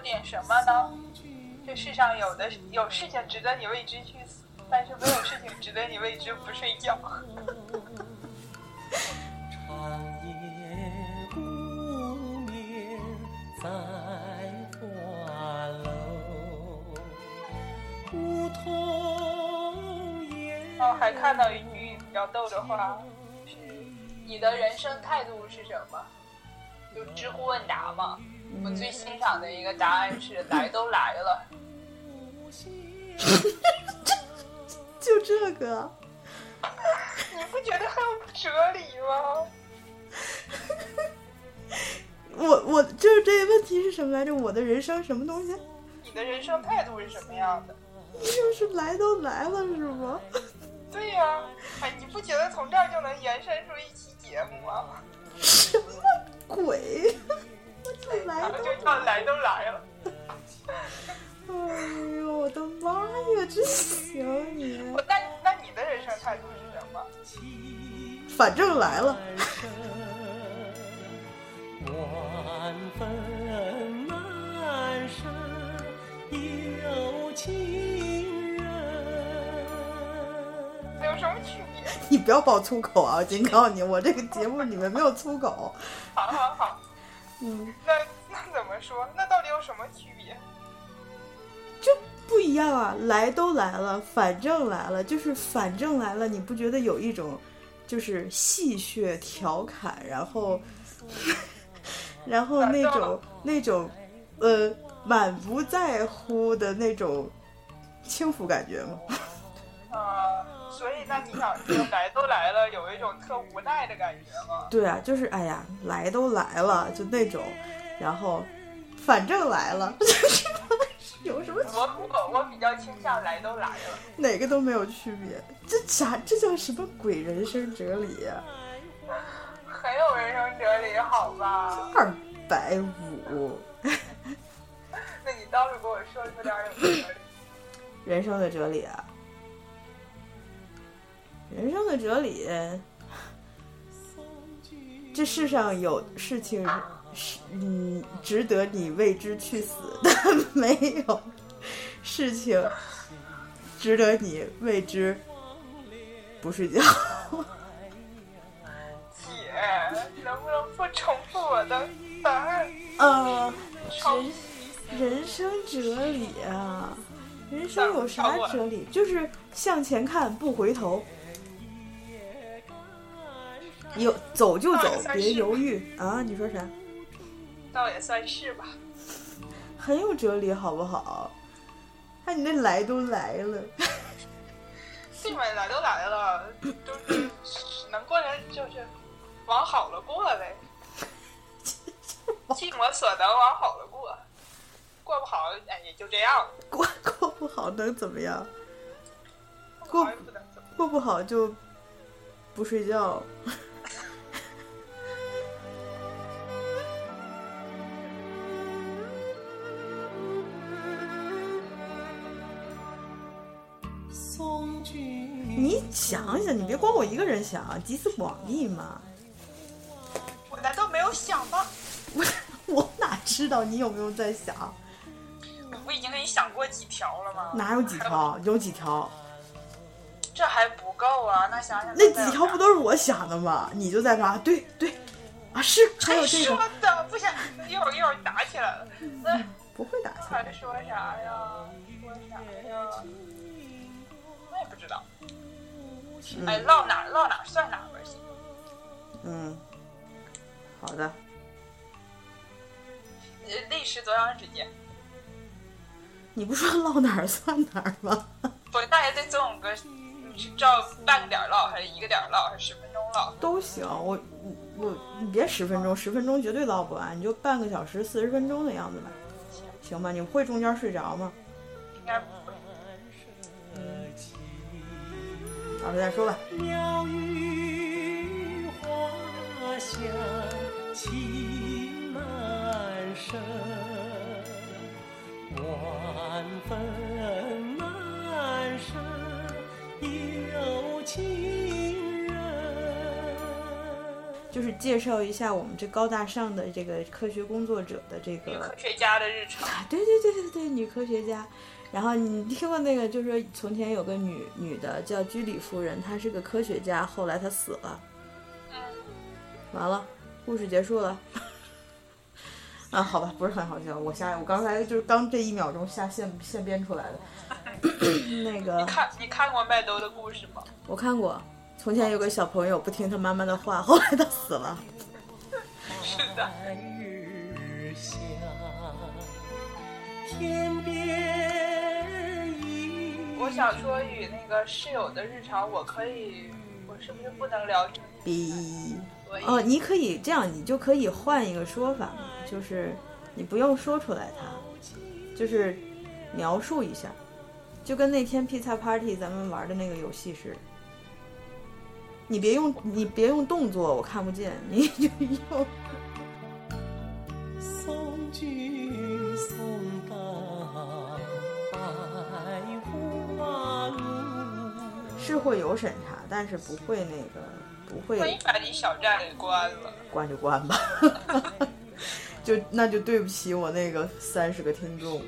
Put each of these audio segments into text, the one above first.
点什么呢？这世上有的有事情值得你为之去死，但是没有事情值得你为之不睡觉。长夜不眠在花楼，梧桐叶。然后还看到一句比较逗的话，是你的人生态度是什么？就知乎问答嘛。我最欣赏的一个答案是“来都来了 就这个，”，你不觉得很有哲理吗？我我就是这个问题是什么来着？我的人生什么东西？你的人生态度是什么样的？就是来都来了是吗？对呀、哎，你不觉得从这儿就能延伸出一期节目吗？什么鬼？我就来都然后就叫“来都来了哎呦我的妈呀！真行你，”。我那那你的人生态度是什么？反正来了。万分难舍有情人。有什么区别？你不要爆粗口啊！我警告你，我这个节目里面没有粗口。好好好，嗯，那那怎么说？那到底有什么区别？就不一样啊！来都来了，反正来了，就是反正来了，你不觉得有一种就是戏谑调侃，然后 然后那种那种呃满不在乎的那种轻浮感觉吗？你想说“来都来了”，有一种特无奈的感觉吗？对啊，就是哎呀，来都来了，就那种，然后反正来了，有什么我我我比较倾向“来都来了哪个都没有区别，这啥？这叫什么鬼人生哲理呀、”，很有人生哲理，好吧？二百五，那你倒是给我说出点儿有哲理。人生的哲理啊，人生的哲理，这世上有事情是嗯值得你为之去死，但 没有事情值得你为之不睡觉。姐，能不能不重复我的答案？呃，人人生哲理啊，人生有啥哲理？就是向前看，不回头。有走就走，别犹豫啊！你说啥？倒也算是吧。很有哲理，好不好？看你那来都来了，对嘛，来都来了，都是能过来就是往好了过呗，尽我所能往好了过，过不好哎也就这样，过过不好能怎么样？过。过不好就不睡觉。光我一个人想，集思广益嘛。我难道没有想吗？我 我哪知道你有没有在想？我不已经给你想过几条了吗？哪有几条？有几条？这还不够啊！那想想那几条不都是我想的吗？你就在那，对对，啊是，还有这个说的？不行，一会儿一会儿打起来了。那不会打起来。还说啥呀？说啥呀？我也不知道。哎，唠哪儿唠哪算哪儿吧，行。嗯，好的，呃历时多长时间？你不说唠哪儿算哪儿吗？不，那也得总个，你是照半个点儿唠，还是一个点儿唠，还是十分钟唠？都行，我我你别十分钟，十分钟绝对唠不完，你就半个小时四十分钟的样子吧，行吧？你不会中间睡着吗？应该不会。老师再说吧。鸟语花香情难舍，万分难舍有情就就是介绍一下我们这高大上的这个科学工作者的这女个科学家的日常。啊，对对对对对，女科学家。然后你听过那个，就是说从前有个女女的叫居里夫人，她是个科学家，后来她死了。嗯，完了，故事结束了。啊，好吧，不是很好笑。我瞎，我刚才就是刚这一秒钟瞎现现编出来的。那个你看你看过麦兜的故事吗？我看过，从前有个小朋友不听他妈妈的话，后来他死了。是的，白日下，天边一我想说与那个室友的日常，我可以，我是不是不能聊这逼所以哦，你可以这样，你就可以换一个说法嘛，就是你不用说出来它，就是描述一下，就跟那天披萨 party 咱们玩的那个游戏似的。你别用你别用动作，我看不见，你就用送君送到百花路。是会有审查，但是不会那个不会万一把你小站给关了，关就关吧，就那就对不起我那个三十个听众。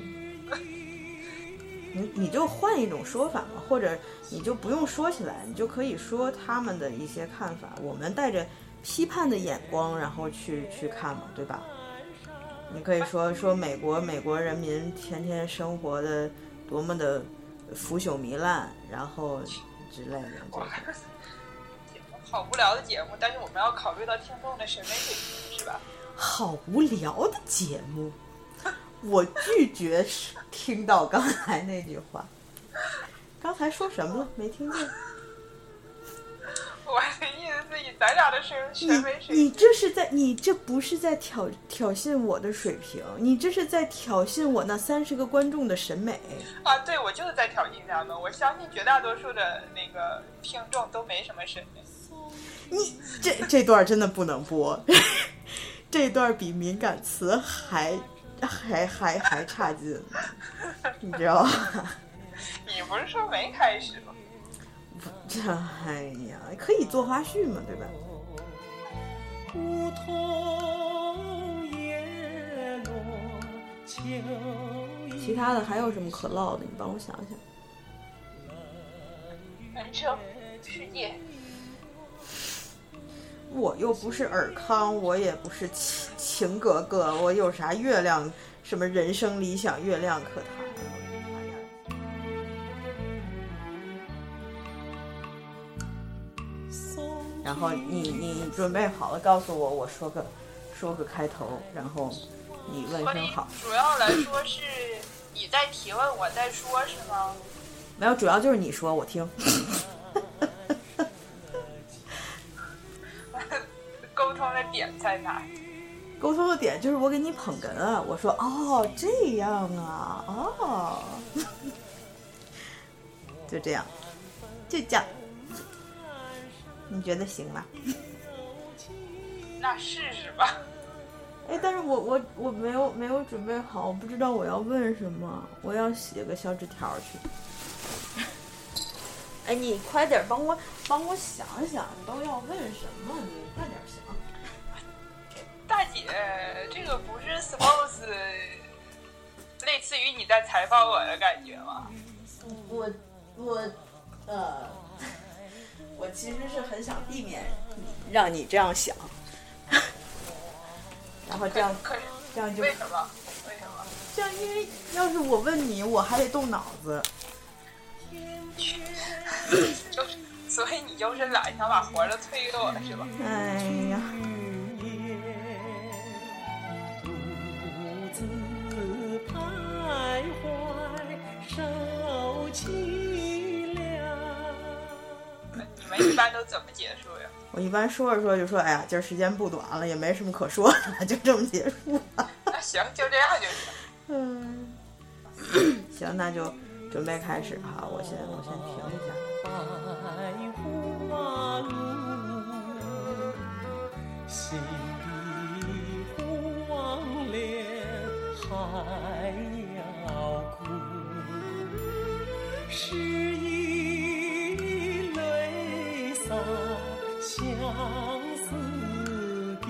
你你就换一种说法嘛，或者你就不用说起来，你就可以说他们的一些看法，我们带着批判的眼光，然后去去看嘛，对吧？你可以说说美国美国人民天天生活的多么的腐朽糜烂，然后之类的。就是好无聊的节目，但是我们要考虑到听众的审美水平，是吧？好无聊的节目，我拒绝听到刚才那句话。刚才说什么了？没听见。我的意思是以咱俩的声审美水你你，这是在你这不是在挑挑衅我的水平，你这是在挑衅我那三十个观众的审美。啊，对我就是在挑衅他们。我相信绝大多数的那个听众都没什么审美。你这这段真的不能播，这段比敏感词还还还还差劲，你知道吧？你不是说没开始吗？这哎呀，可以做花絮嘛，对吧？梧桐叶落秋意其他的还有什么可唠的？你帮我想想。人生世界，我又不是尔康，我也不是情情格格，我有啥月亮什么人生理想月亮可谈？然后你你准备好了，告诉我，我说个说个开头，然后你问声好。主要来说是你在提问，我在说，是吗？没有，主要就是你说，我听。沟通的点在哪？沟通的点就是我给你捧哏啊，我说哦这样啊，哦，就这样，就这样，你觉得行吗？那试试吧。哎，但是我我我没有没有准备好，我不知道我要问什么，我要写个小纸条去。哎，你快点帮我帮我想想，都要问什么？你快点想。大姐，这个不是 suppose 类似于你在采访我的感觉吗？我我呃，我其实是很想避免让你这样想，然后这样可是这样就为什么？为什么？这样，因为要是我问你，我还得动脑子。就是，所以你就是懒，想把活儿都推给我是吧？哎呀，凄凉。你们一般都怎么结束呀？我一般说着说着就说，哎呀，今儿时间不短了，也没什么可说的了，就这么结束了。那 行，就这样就行。嗯，行，那就准备开始哈，我先我先停一下。百花路，心底荒恋还诗意泪洒相思地。